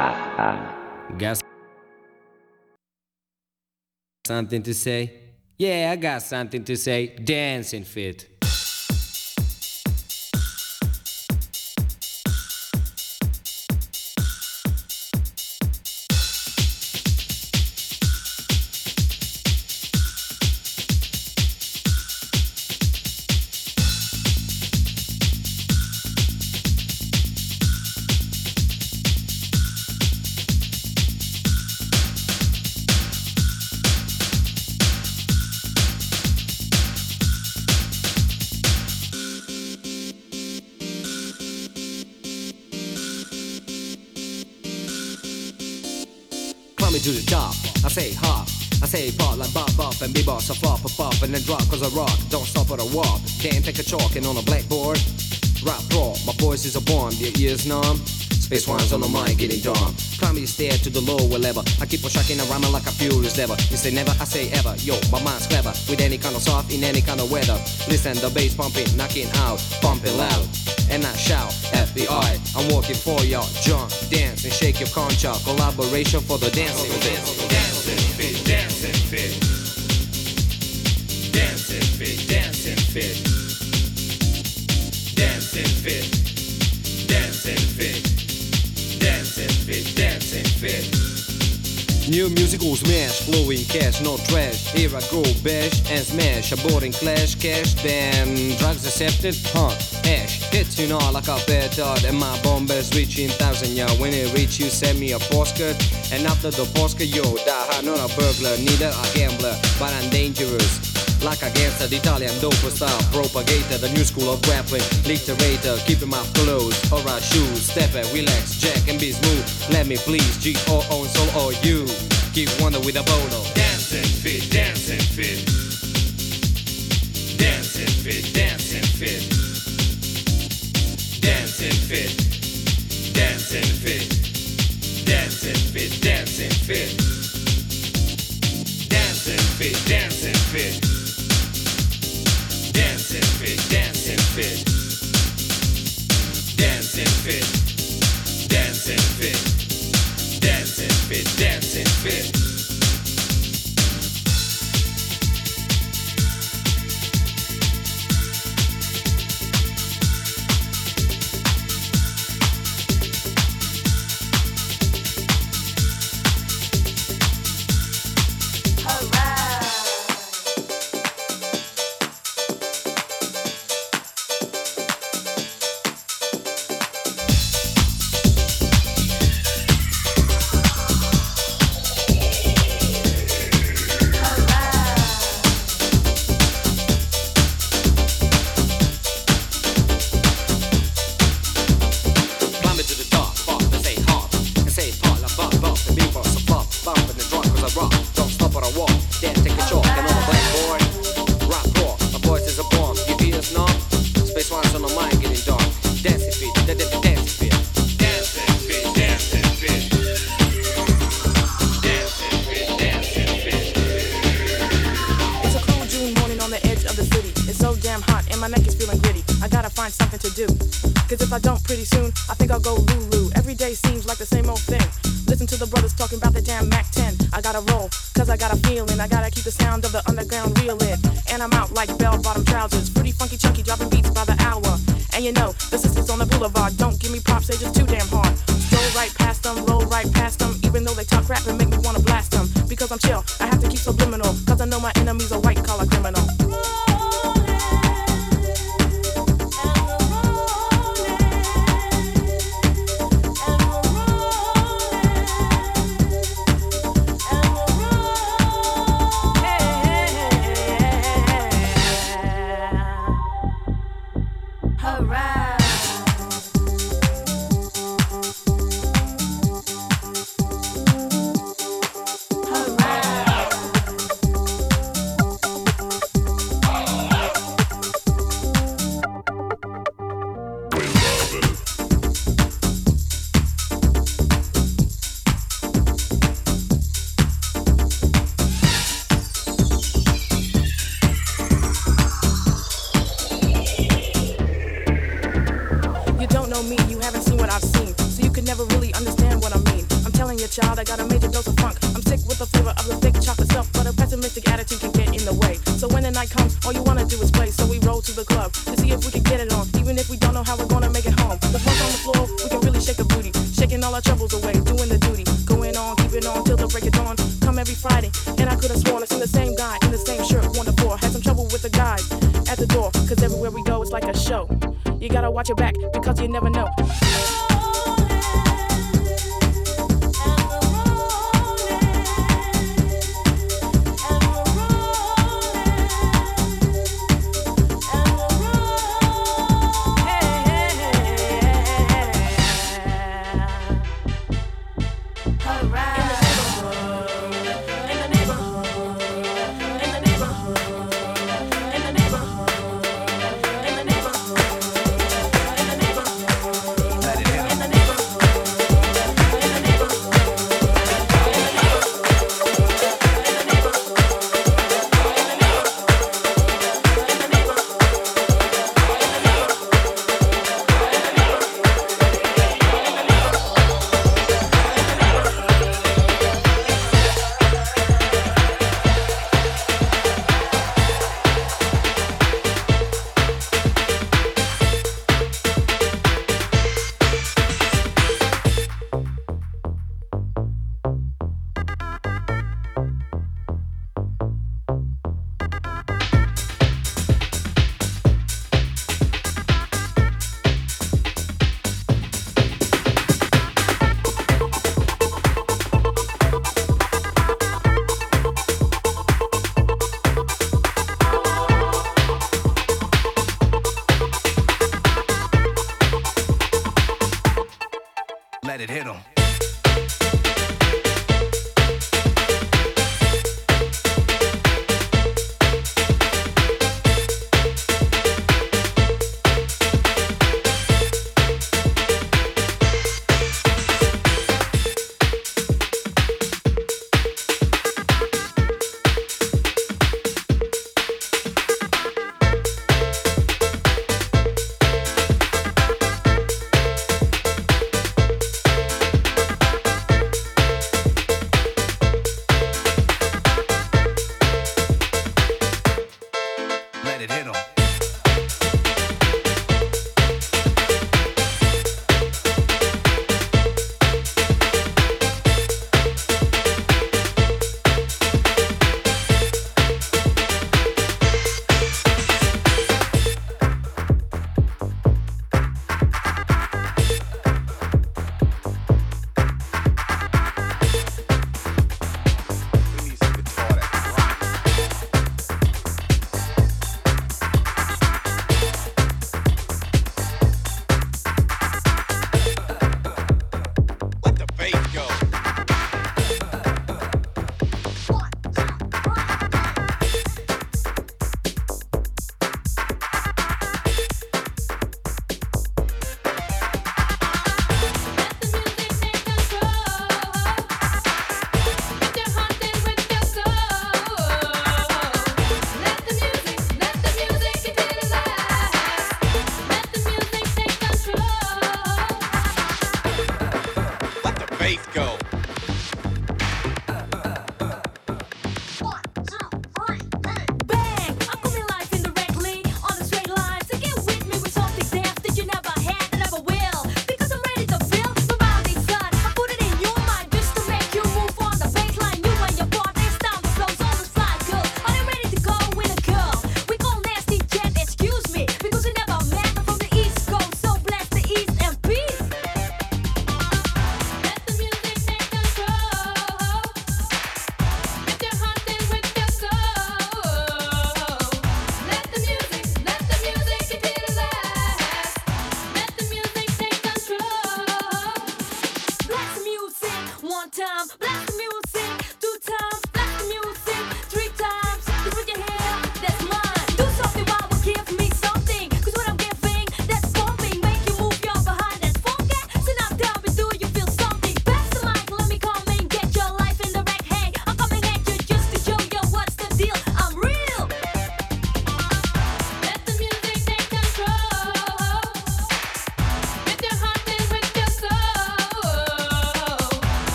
Got something to say? Yeah, I got something to say. Dancing fit. Cause I rock. Don't stop at a walk. Can't take a chalk and on a blackboard. Rap raw, my voice is a bomb, your ears numb. Space rhymes on the mic getting dumb. The stair to the lower level. I keep on shocking rhyming like a furious lever. You say never, I say ever. Yo, my mind's clever. With any kind of soft in any kind of weather. Listen, the bass pumping, knocking out, pumping loud. And I shout, FBI, I'm working for y'all. Jump, dance, and shake your conch out. Collaboration for the dancing. dancing. Dancing New musical smash, flowing cash, no trash. Here I go, bash and smash. A boring clash, cash, then drugs accepted, huh? Ash, hits you know like a petard, and my bombers reaching thousand yard. When it reach you, send me a postcard, and after the postcard, yo, die hard, not a burglar, neither a gambler, but I'm dangerous. Like a gangster, the Italian dope style propagator, the new school of rapping, literator, keep my clothes closed, alright, shoes, step it, relax, jack and be smooth. Let me please, G O O and soul or you. Keep wonder with a bono. Dancing fit, dancing fit. Dancing fit, dancing fit. Dancing fit. Dancing fit. Dancing fit, dancing fit. Dancing fit, dancing fit. Dancing fit, dancing fit. Dancing fit. Dancing fit. Dancing fit, dancing fit. I gotta keep the sound of the underground real in. And I'm out like bell child. I got a major dose of funk. I'm sick with the flavor of the thick chocolate stuff, but a pessimistic attitude can get in the way. So when the night comes, all you wanna do is play. So we roll to the club to see if we can get it on, even if we don't know how we're gonna make it home. The funk on the floor, we can really shake the booty, shaking all our troubles away, doing the duty, going on, keeping on till the break of dawn. Come every Friday, and I could have sworn I seen the same guy in the same shirt, one to four. Had some trouble with the guys at the door, cause everywhere we go it's like a show. You gotta watch your back because you never know.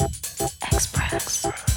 Express.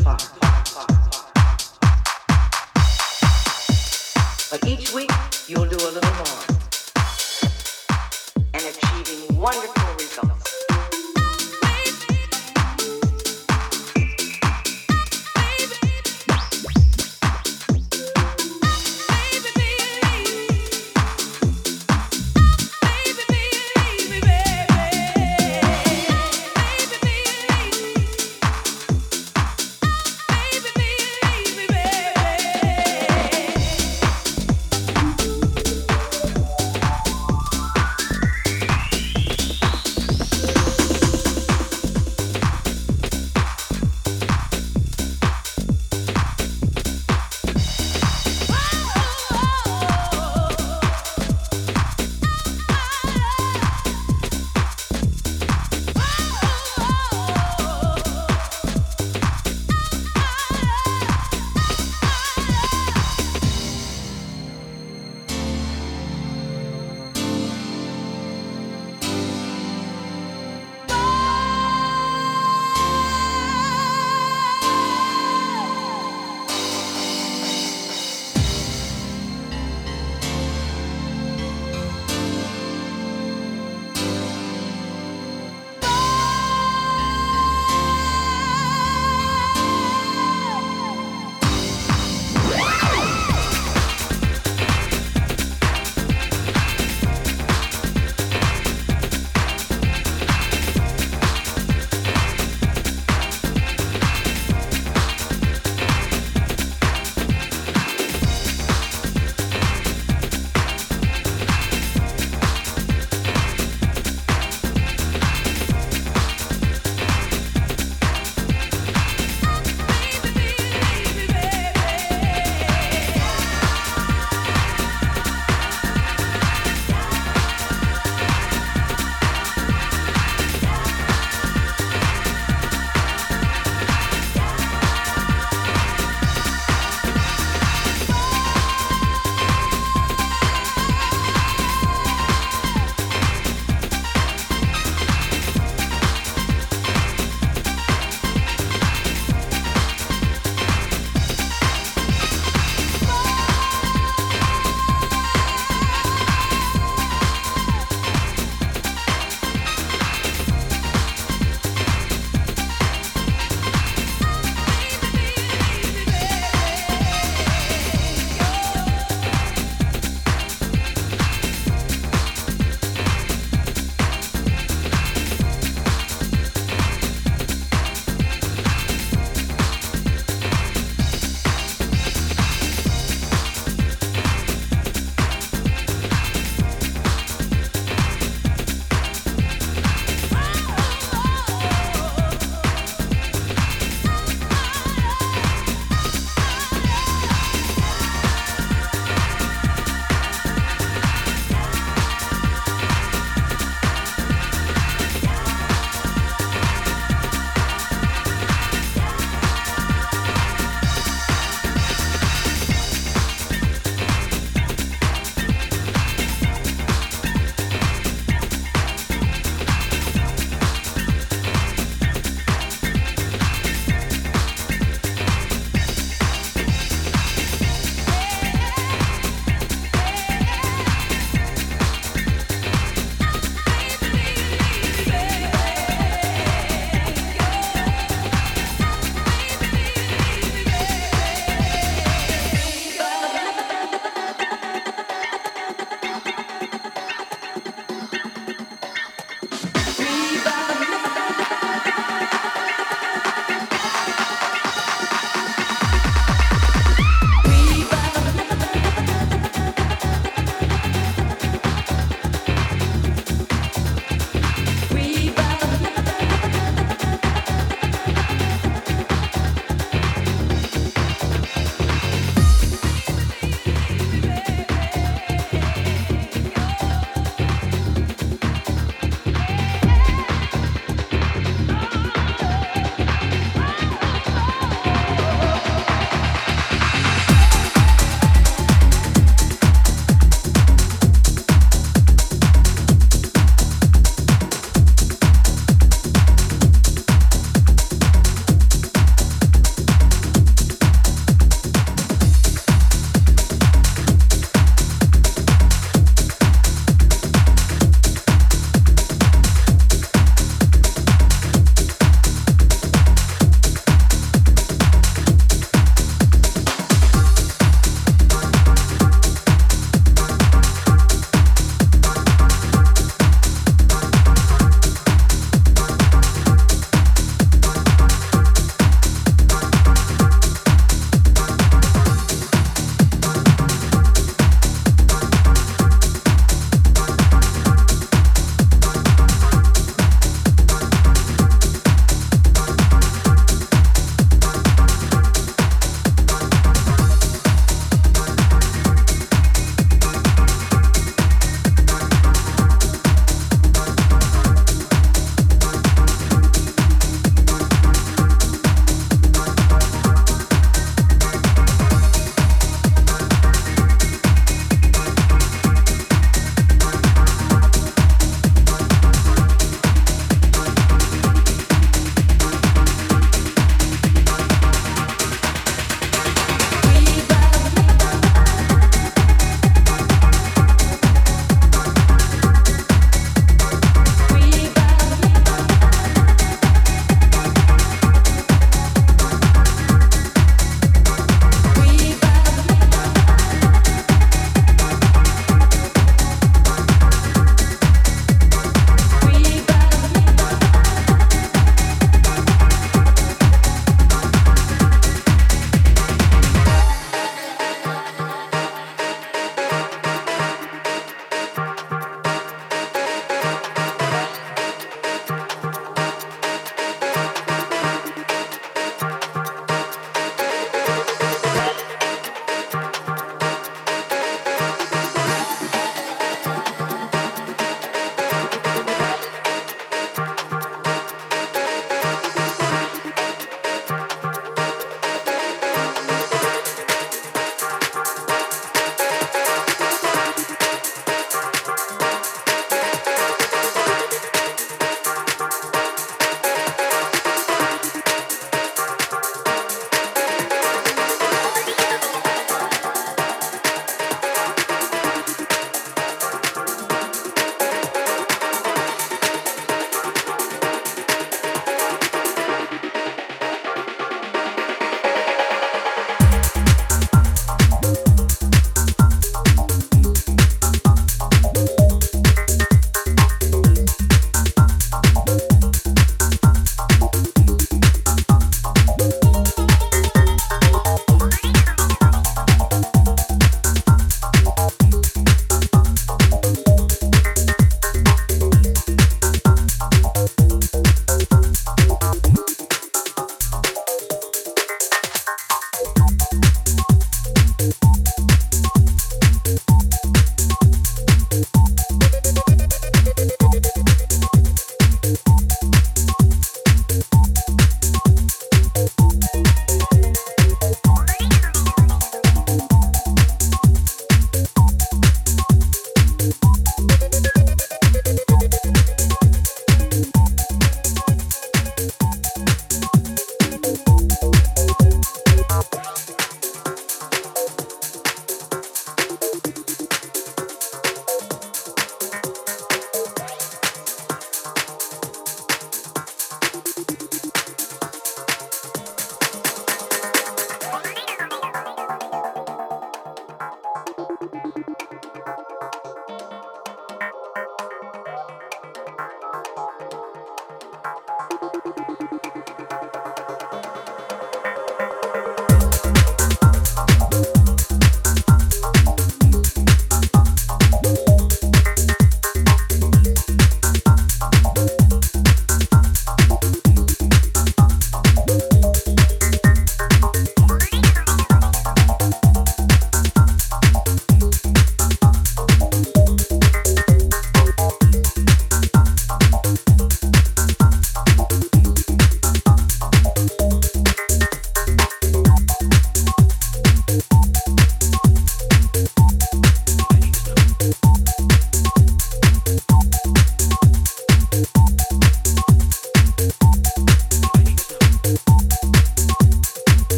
法。